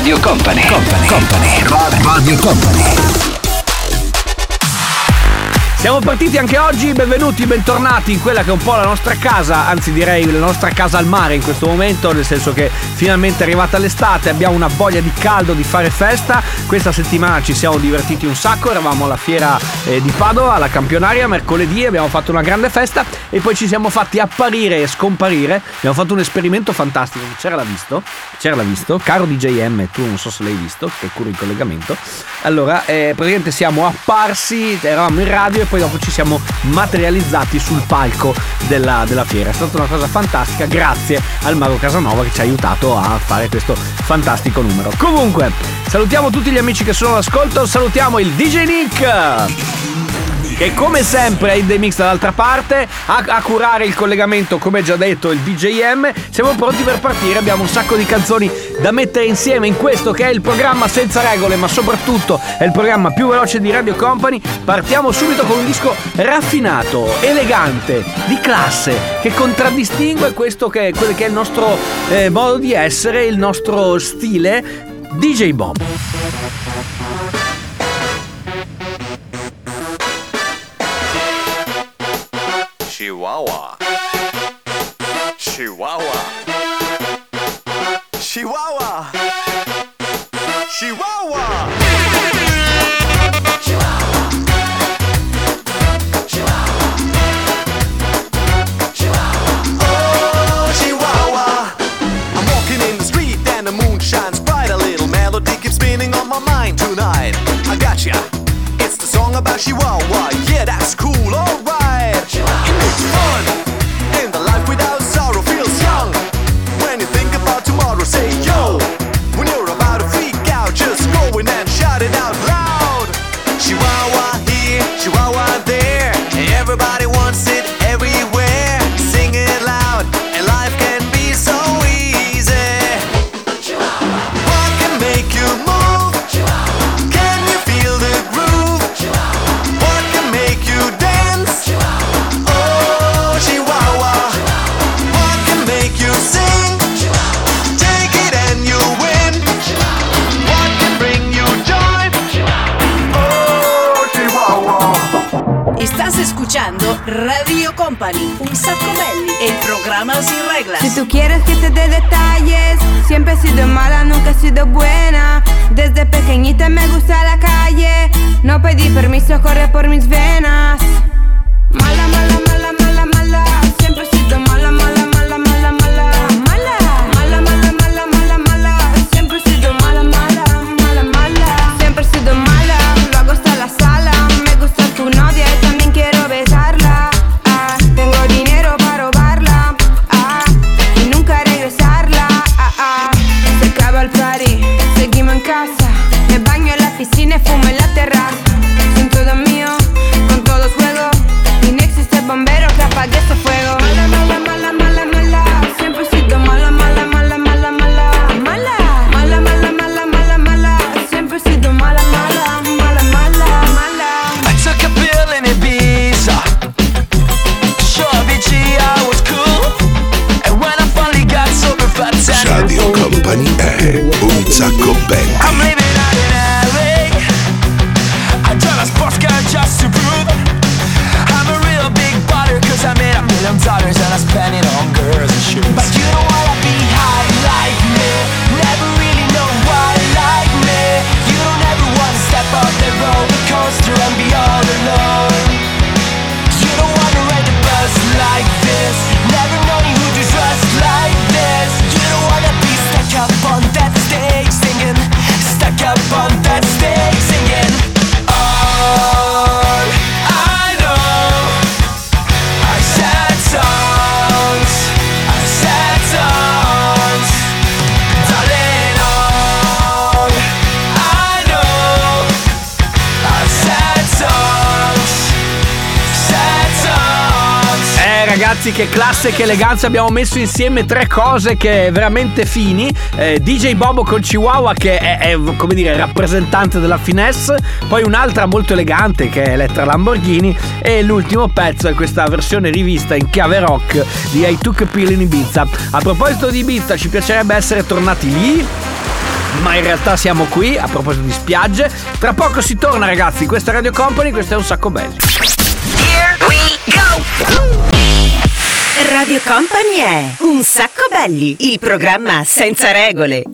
Radio Company, Company, Company, Radio Company. Siamo partiti anche oggi, benvenuti, bentornati in quella che è un po' la nostra casa, anzi direi la nostra casa al mare in questo momento, nel senso che finalmente è arrivata l'estate, abbiamo una voglia di caldo, di fare festa. Questa settimana ci siamo divertiti un sacco, eravamo alla fiera eh, di Padova, alla campionaria, mercoledì abbiamo fatto una grande festa e poi ci siamo fatti apparire e scomparire. Abbiamo fatto un esperimento fantastico, c'era l'ha visto, c'era l'ha visto, caro DJM, tu non so se l'hai visto, che curi il collegamento. Allora, eh, praticamente siamo apparsi, eravamo in radio e poi dopo ci siamo materializzati sul palco della, della fiera. È stata una cosa fantastica, grazie al Mago Casanova che ci ha aiutato a fare questo fantastico numero. Comunque, salutiamo tutti gli amici che sono all'ascolto, salutiamo il DJ Nick che come sempre è in The Mix dall'altra parte a, a, curare il collegamento come già detto il DJM siamo pronti per partire abbiamo un sacco di canzoni da mettere insieme in questo che è il programma senza regole ma soprattutto è il programma più veloce di Radio Company. Partiamo subito con un disco raffinato elegante di classe che contraddistingue questo che, che è il nostro eh, modo di essere il nostro stile DJ Bob Chihuahua. Chihuahua. Chihuahua. Gotcha. It's the song about Chihuahua. Permiso, corre por mis venas. Ragazzi, che classe, che eleganza. Abbiamo messo insieme tre cose che veramente fini. Eh, DJ Bobo con Chihuahua che è, è, come dire rappresentante della finesse. Poi un'altra molto elegante che è Elettra Lamborghini. E l'ultimo pezzo è questa versione rivista in chiave rock di I Took Pill in Ibiza. A proposito di Ibiza, ci piacerebbe essere tornati lì ma in realtà siamo qui a proposito di spiagge. Tra poco si torna, ragazzi. Questa è Radio Company, questo è un sacco belli. Radio Company è Un sacco belli, il programma senza regole.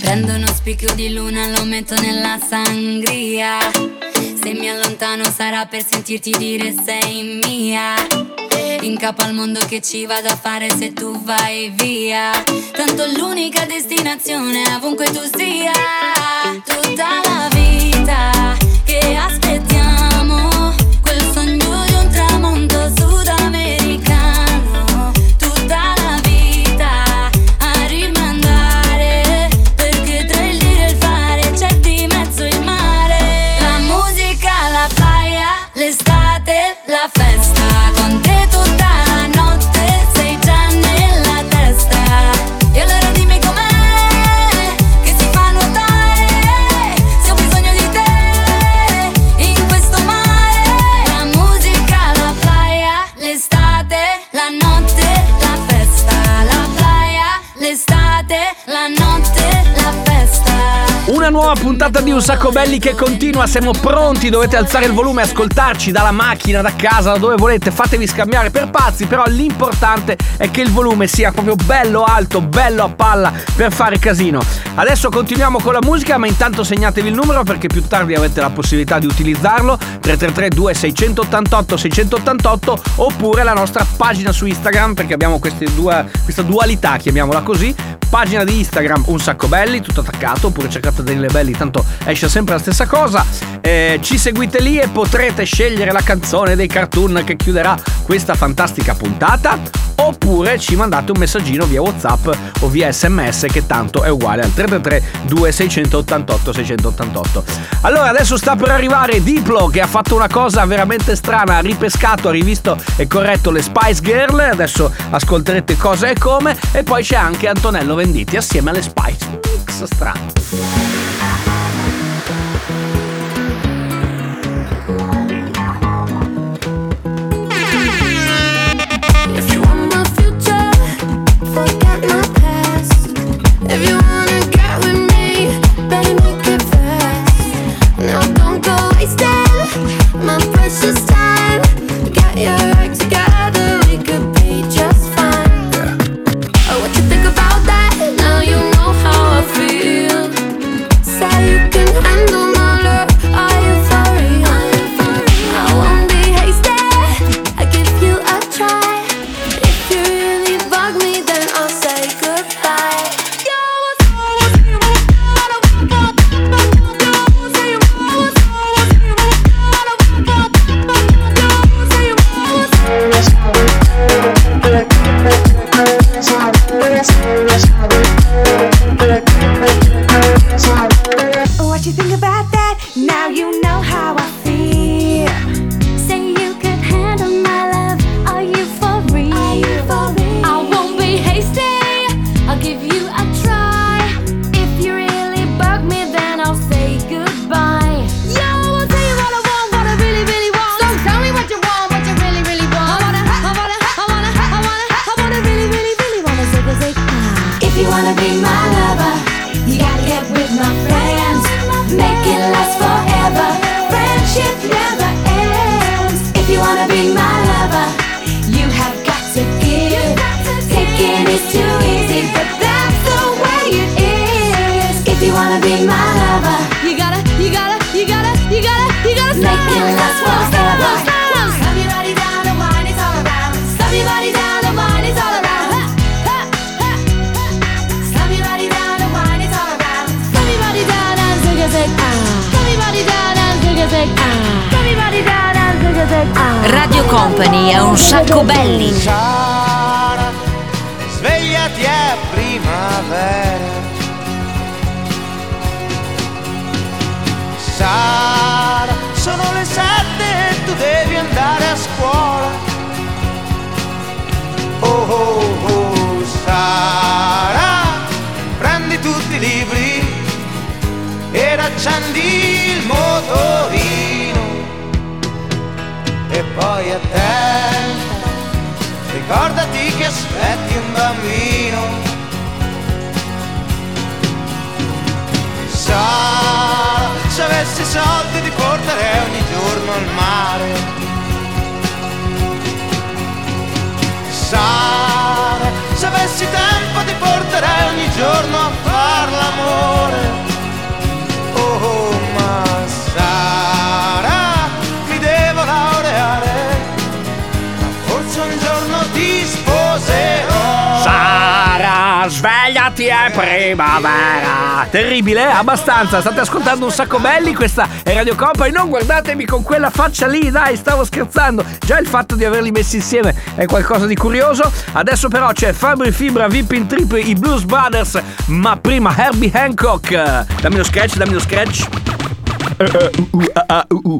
Prendo uno spicchio di luna, lo metto nella sangria. Se mi allontano sarà per sentirti dire sei mia. In capo al mondo che ci vado a fare se tu vai via. Tanto l'unica destinazione ovunque tu sia. Tutta la vita belli che continua, siamo pronti, dovete alzare il volume ascoltarci dalla macchina, da casa, da dove volete, fatevi scambiare per pazzi, però l'importante è che il volume sia proprio bello alto, bello a palla per fare casino. Adesso continuiamo con la musica, ma intanto segnatevi il numero perché più tardi avrete la possibilità di utilizzarlo 333 2688 688 oppure la nostra pagina su Instagram perché abbiamo due, questa dualità, chiamiamola così, pagina di Instagram Un Sacco Belli, tutto attaccato, oppure cercate Daniele Belli, tanto esce sempre la stessa cosa. Eh, ci seguite lì e potrete scegliere la canzone dei cartoon che chiuderà questa fantastica puntata. Oppure ci mandate un messaggino via WhatsApp o via SMS che tanto è uguale al 333 2688 688. Allora adesso sta per arrivare Diplo che ha fatto una cosa veramente strana, ha ripescato, ha rivisto e corretto le Spice Girl, adesso ascolterete cosa e come e poi c'è anche Antonello Venditti assieme alle Spice. Mix strano. Accendi il motorino. E poi attenta, ricordati che aspetti un bambino. Sara, se avessi soldi ti porterei ogni giorno al mare. Sara, se avessi tempo ti porterei ogni giorno a svegliati è primavera. Terribile, eh? abbastanza. State ascoltando un sacco belli. Questa è Radio Company. Non guardatemi con quella faccia lì, dai, stavo scherzando. Già il fatto di averli messi insieme è qualcosa di curioso. Adesso però c'è Fabri Fibra, Vippin Trip, i Blues Brothers. Ma prima Herbie Hancock. Dammi lo sketch, dammi lo sketch. Eh, eh, uh, uh, ah, ah, uh, uh.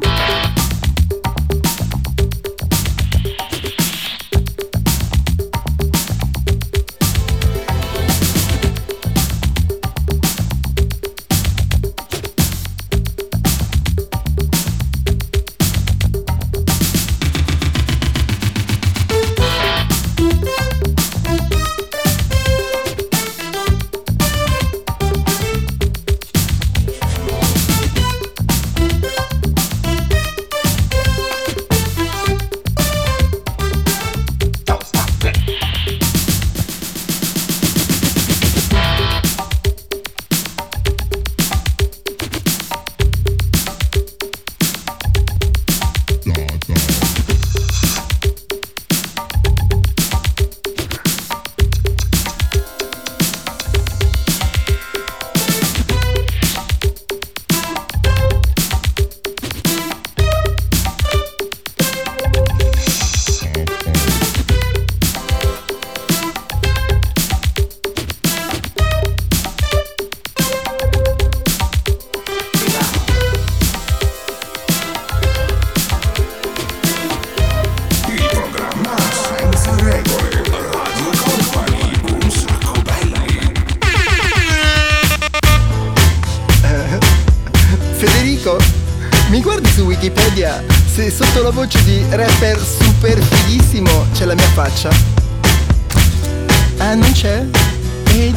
Rapper super fighissimo c'è la mia faccia? Ah, non c'è? E,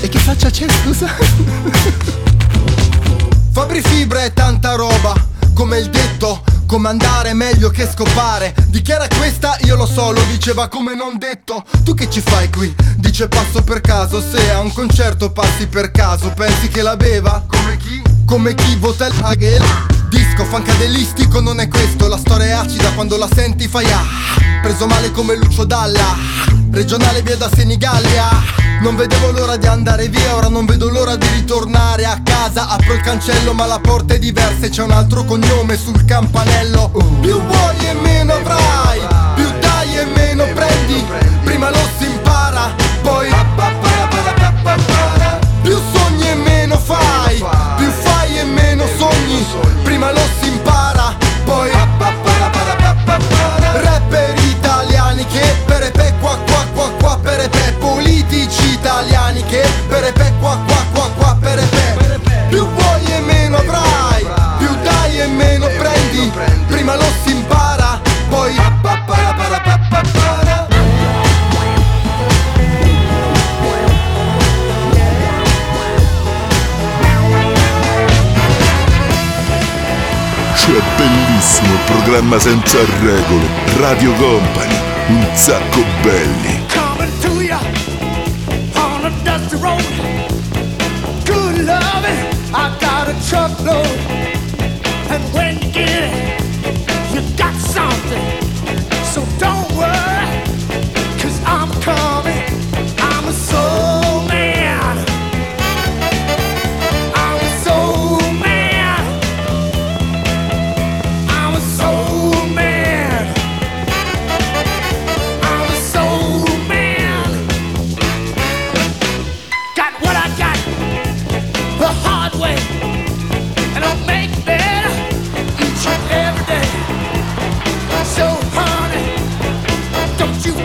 e che faccia c'è, scusa? Fabri Fibra è tanta roba, come il detto, comandare meglio che scopare. Dichiara questa, io lo so, lo diceva come non detto. Tu che ci fai qui? Dice passo per caso, se a un concerto passi per caso, pensi che la beva? Come chi? Come chi vota il Hagel? Disco fancadelistico non è questo, la storia è acida quando la senti fai ah. Preso male come Lucio Dalla, regionale via da Senigallia. Non vedevo l'ora di andare via, ora non vedo l'ora di ritornare a casa Apro il cancello ma la porta è diversa e c'è un altro cognome sul campanello Più vuoi e meno avrai, più dai e meno prendi Prima lo si regole. Radio Company, un sacco belli.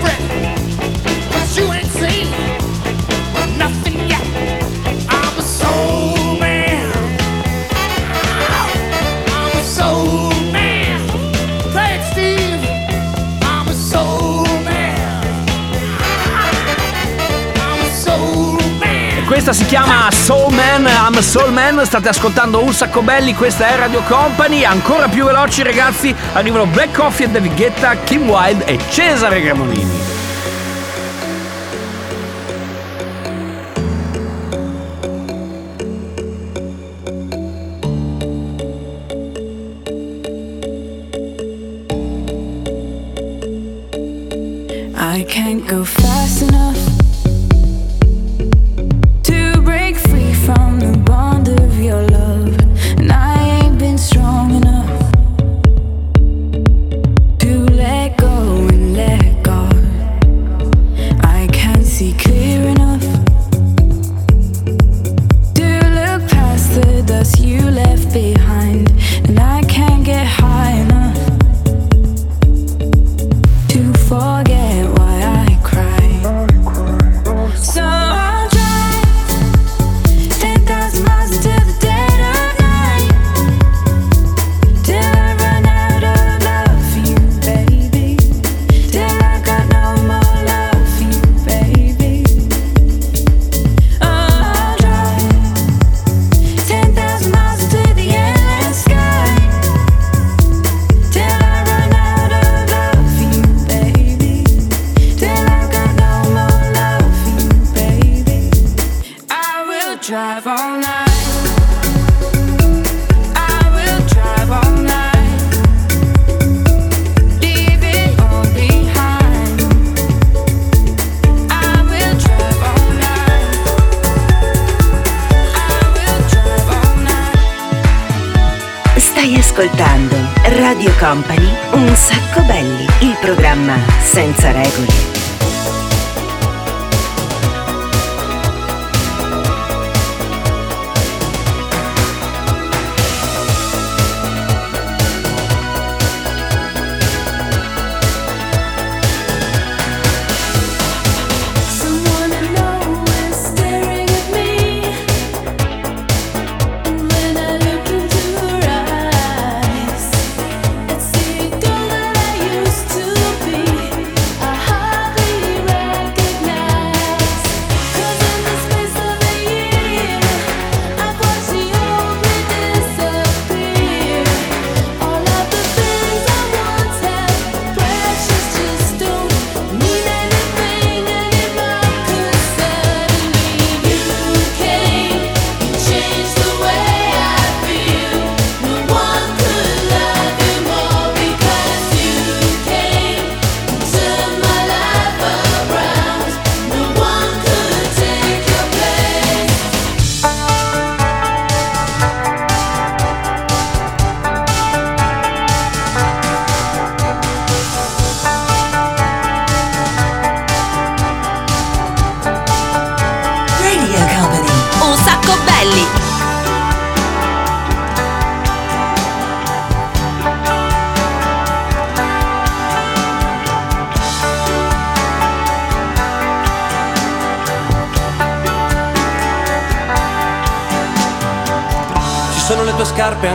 friend. Questa si chiama Soul Man, I'm Soul Man, state ascoltando un sacco belli, questa è Radio Company, ancora più veloci ragazzi, arrivano Black Coffee e David Guetta, Kim Wilde e Cesare Gramolini.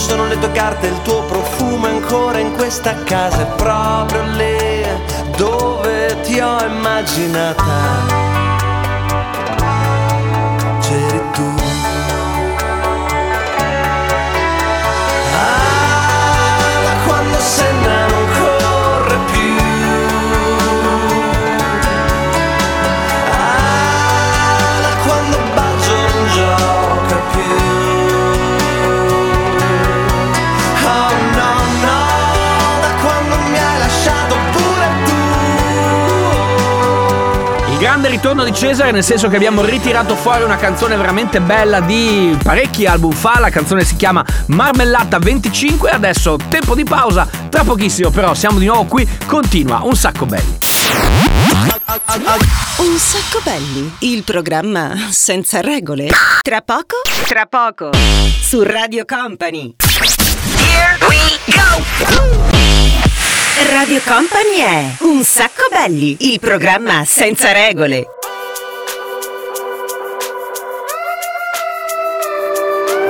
sono le tue carte, il tuo profumo ancora in questa casa, è proprio lì dove ti ho immaginata. Ritorno di Cesare, nel senso che abbiamo ritirato fuori una canzone veramente bella di parecchi album fa. La canzone si chiama Marmellata 25. Adesso tempo di pausa, tra pochissimo però siamo di nuovo qui. Continua un sacco belli. Un sacco belli, il programma senza regole. Tra poco, tra poco, su Radio Company. Here we go! Radio Company è Un sacco belli, il programma senza regole.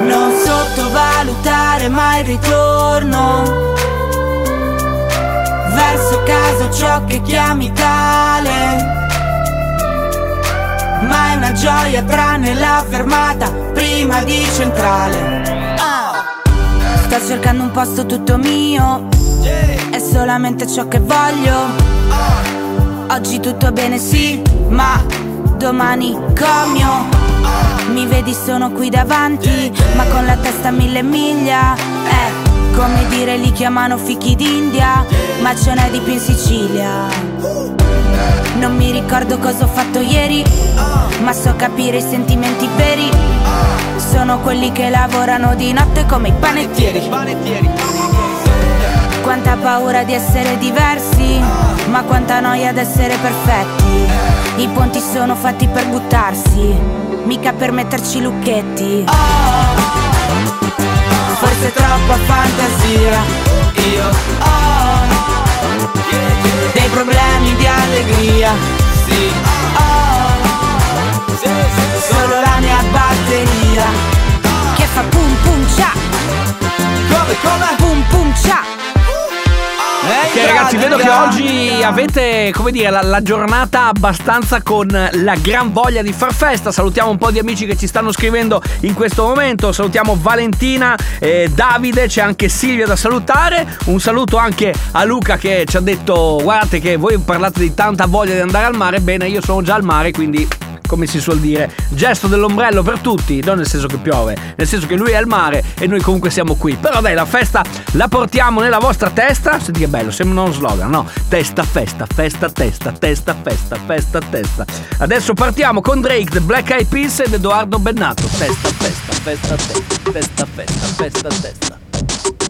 Non sottovalutare mai il ritorno Verso casa ciò che chiami tale Ma è una gioia tranne la fermata prima di centrale. Sto cercando un posto tutto mio. È solamente ciò che voglio. Oggi tutto bene sì, ma domani comio. Mi vedi sono qui davanti, ma con la testa a mille miglia. Eh, come dire li chiamano fichi d'India, ma ce n'è di più in Sicilia. Non mi ricordo cosa ho fatto ieri, ma so capire i sentimenti veri. Sono quelli che lavorano di notte come i panettieri. Quanta paura di essere diversi, ma quanta noia ad essere perfetti. I ponti sono fatti per buttarsi, mica per metterci lucchetti. Forse troppa fantasia, io ho dei problemi di allegria, solo la mia batteria. Che fa pum pum cia. Come come? Pum pum cia. Ok ragazzi vedo che oggi avete come dire la, la giornata abbastanza con la gran voglia di far festa. Salutiamo un po' di amici che ci stanno scrivendo in questo momento. Salutiamo Valentina, eh, Davide, c'è anche Silvia da salutare. Un saluto anche a Luca che ci ha detto guardate che voi parlate di tanta voglia di andare al mare. Bene io sono già al mare quindi come si suol dire, gesto dell'ombrello per tutti, non nel senso che piove, nel senso che lui è al mare e noi comunque siamo qui. Però dai, la festa la portiamo nella vostra testa. Senti che bello, sembra uno slogan, no? Testa, festa, festa, testa, testa, festa, festa, testa. Adesso partiamo con Drake, The Black Eyed Peas ed Edoardo Bennato. Testa, festa, festa, testa, festa, festa, festa, testa.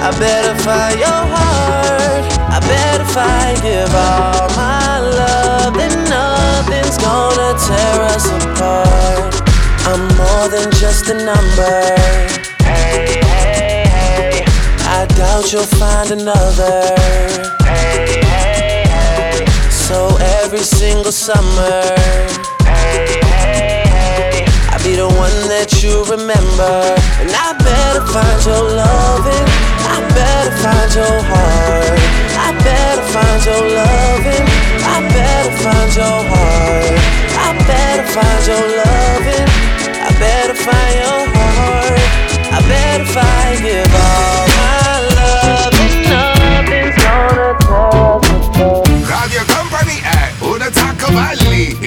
I better find your heart. I better find give all my love. Then nothing's gonna tear us apart. I'm more than just a number. Hey, hey, hey. I doubt you'll find another. Hey, hey, hey. So every single summer. Be the one that you remember. And I better find your loving. I better find your heart. I better find your loving. I better find your heart. I better find your loving. I better find your heart. I better find give all my love. Nothing's gonna touch us. Radio Company è un attacco belli,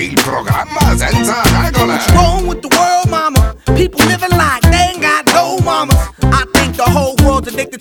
il programma senza regole. What's wrong with the world, mama? People living like they ain't got no mamas. I think the whole world's addicted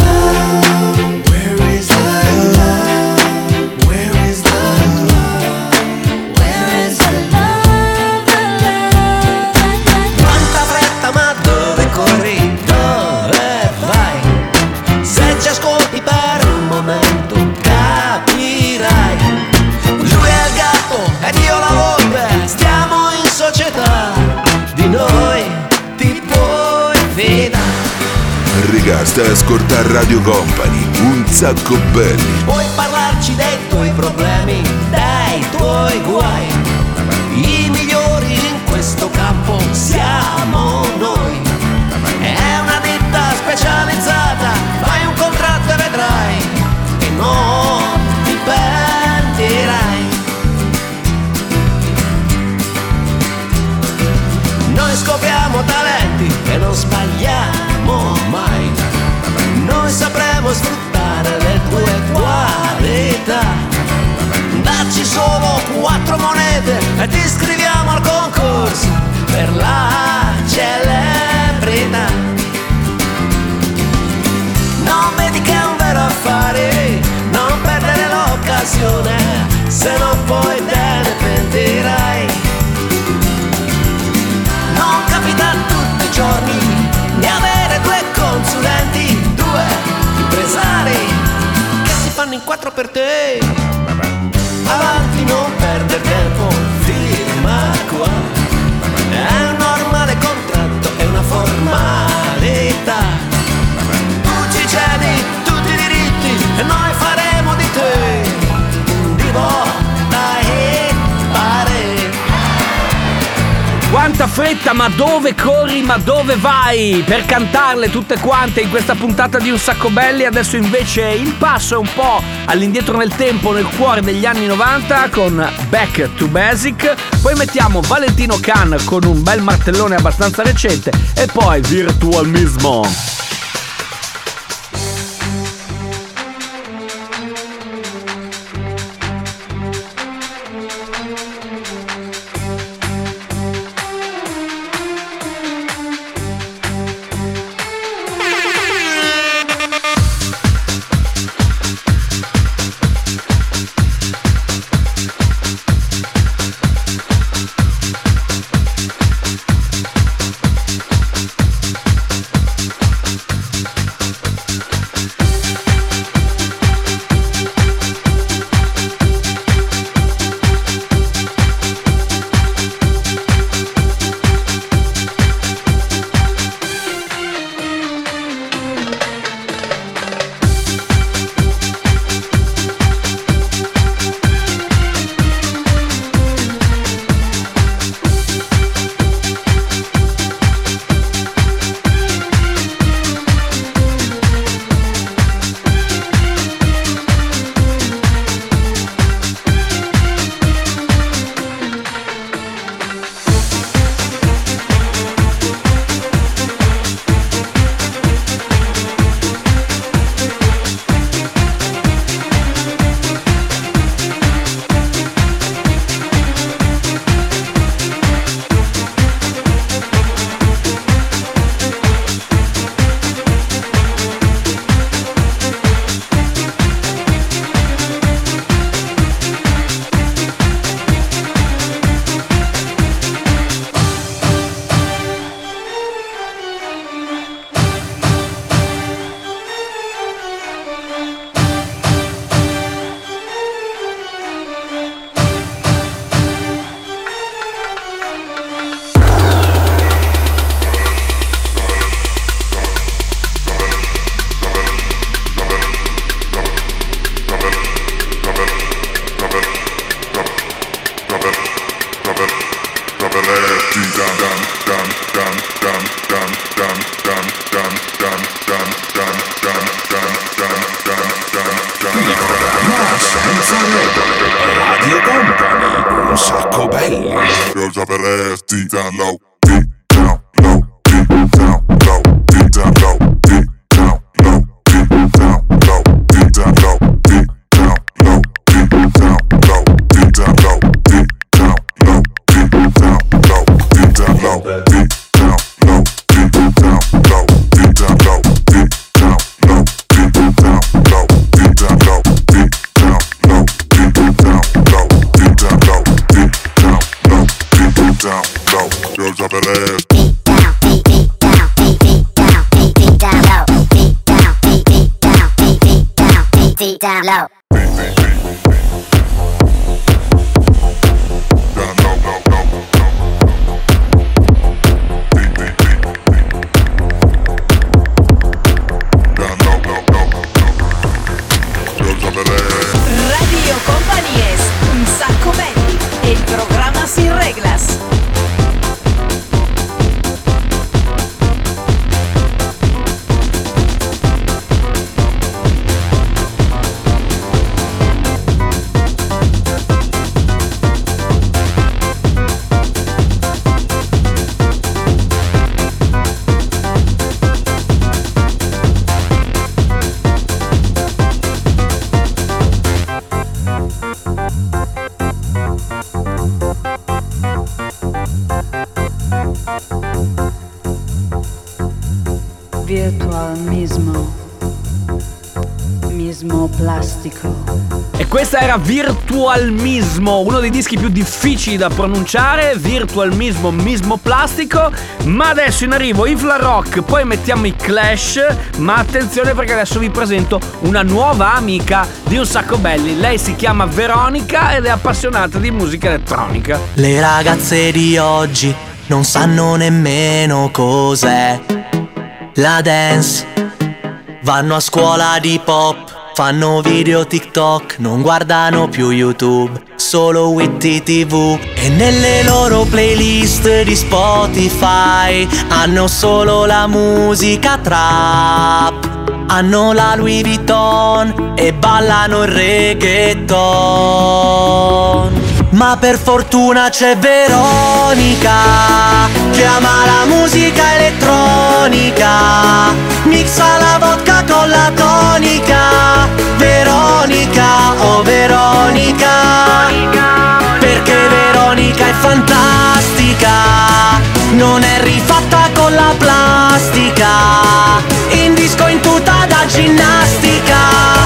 Stai a ascoltare Radio Company, un sacco belli. Puoi parlarci dei tuoi problemi, dei tuoi guai. I migliori in questo campo siamo noi. È una ditta specializzata, fai un contratto e vedrai che non ti pentirai. Noi scopriamo talenti e non sbagliamo sapremo sfruttare le tue qualità. Dacci solo quattro monete e ti iscriviamo al concorso per la celebrità. Non vedi che è un vero affare, non perdere l'occasione, se non poi te fanno in quattro per te. Avanti, non perdere tempo, firma qua. Fretta, ma dove corri, ma dove vai? Per cantarle tutte quante in questa puntata di Un Sacco Belli, adesso invece il passo è un po' all'indietro nel tempo, nel cuore degli anni 90 con Back to Basic, poi mettiamo Valentino Khan con un bel martellone abbastanza recente e poi Virtual Mismo. Questa era Virtual Mismo, uno dei dischi più difficili da pronunciare, Virtual Mismo, Plastico, ma adesso in arrivo Ifla Rock, poi mettiamo i Clash, ma attenzione perché adesso vi presento una nuova amica di un sacco belli, lei si chiama Veronica ed è appassionata di musica elettronica. Le ragazze di oggi non sanno nemmeno cos'è la dance. Vanno a scuola di pop, fanno video TikTok, non guardano più YouTube, solo Witty TV. E nelle loro playlist di Spotify hanno solo la musica trap. Hanno la Louis Vuitton e ballano il reggaeton. Ma per fortuna c'è Veronica che ama la musica elettronica. Mixa la vodka con la tonica. Veronica, oh Veronica. Perché Veronica è fantastica. Non è rifatta con la plastica. In disco in tuta da ginnastica.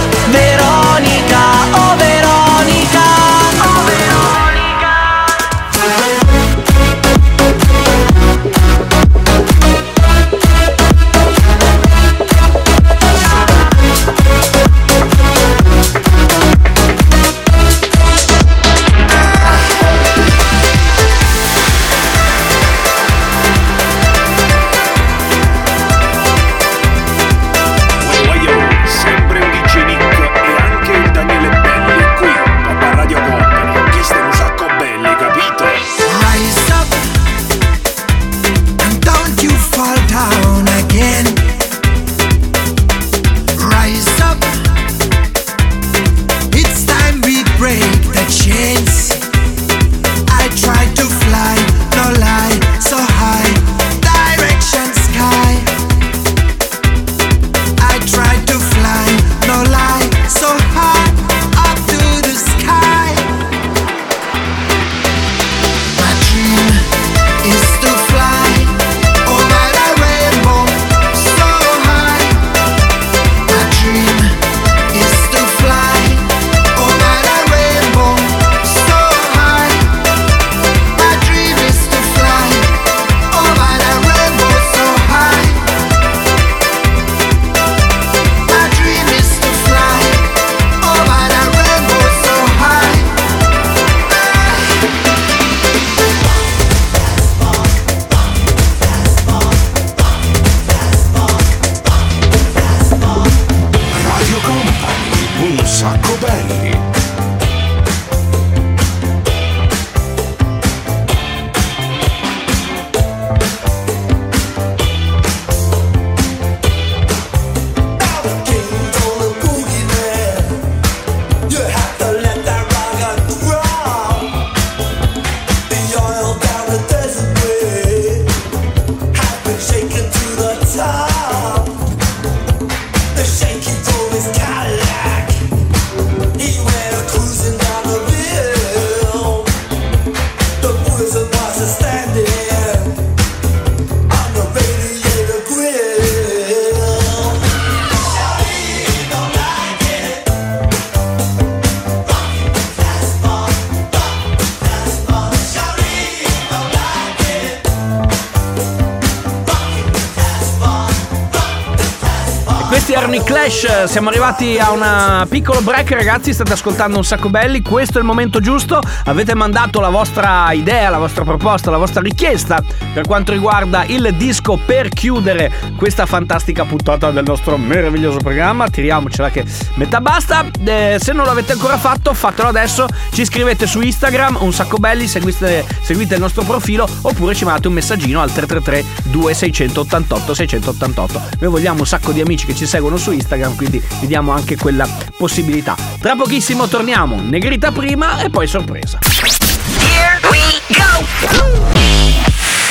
Siamo arrivati a un piccolo break ragazzi, state ascoltando un sacco belli, questo è il momento giusto, avete mandato la vostra idea, la vostra proposta, la vostra richiesta per quanto riguarda il disco per chiudere questa fantastica puntata del nostro meraviglioso programma, tiriamocela che metà basta, Eh, se non l'avete ancora fatto fatelo adesso, ci scrivete su Instagram un sacco belli, seguite, seguite il nostro profilo oppure ci mandate un messaggino al 333 2688 688, noi vogliamo un sacco di amici che ci seguono su Instagram, quindi vi diamo anche quella possibilità. Tra pochissimo torniamo, negrita prima e poi sorpresa.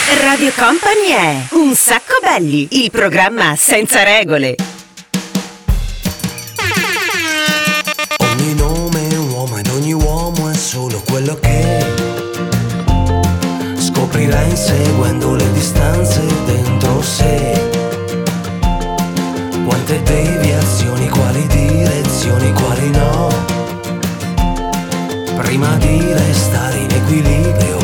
Radio Company è Un sacco belli, il programma senza regole. Ogni nome è un uomo ed ogni uomo è solo quello che scoprirà inseguendo le distanze dentro sé. Quando tante deviazioni, quali direzioni, quali no. Prima di restare in equilibrio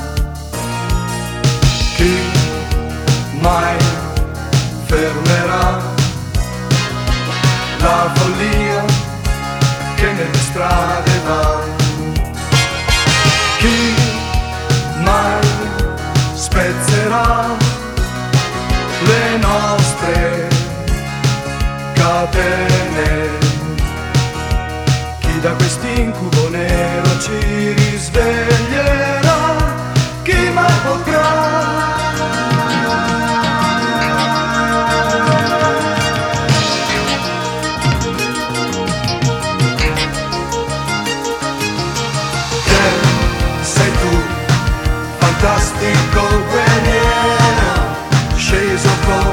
Mai fermerà la follia che nelle strade va? Chi mai spezzerà le nostre catene? Chi da quest'incubo nero ci risveglierà? Chi mai potrà? Sceso come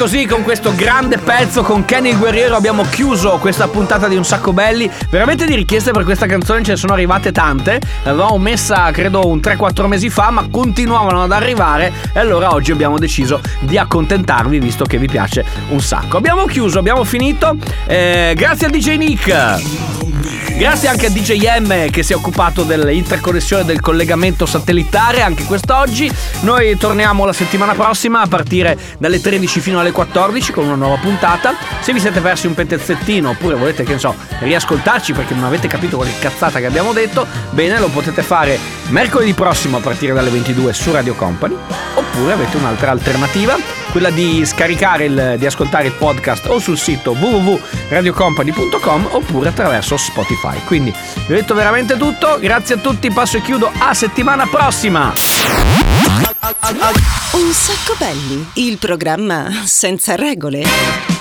così con questo grande pezzo con Kenny il Guerriero abbiamo chiuso questa puntata di Un Sacco Belli. Veramente di richieste per questa canzone ce ne sono arrivate tante. L'avevamo messa credo un 3-4 mesi fa, ma continuavano ad arrivare. E allora oggi abbiamo deciso di accontentarvi visto che vi piace un sacco. Abbiamo chiuso, abbiamo finito. Eh, grazie a DJ Nick. Grazie anche a DJ M che si è occupato dell'interconnessione del collegamento satellitare anche quest'oggi. Noi torniamo la settimana prossima a partire dalle 13 fino alle 14 con una nuova puntata. Se vi siete persi un pezzettino oppure volete che ne so, riascoltarci perché non avete capito qualche cazzata che abbiamo detto, bene, lo potete fare mercoledì prossimo a partire dalle 22 su Radio Company oppure avete un'altra alternativa, quella di scaricare il, di ascoltare il podcast o sul sito www.radiocompany.com oppure attraverso Spotify. Quindi vi ho detto veramente tutto, grazie a tutti, passo e chiudo a settimana prossima. Un sacco belli, il programma senza regole.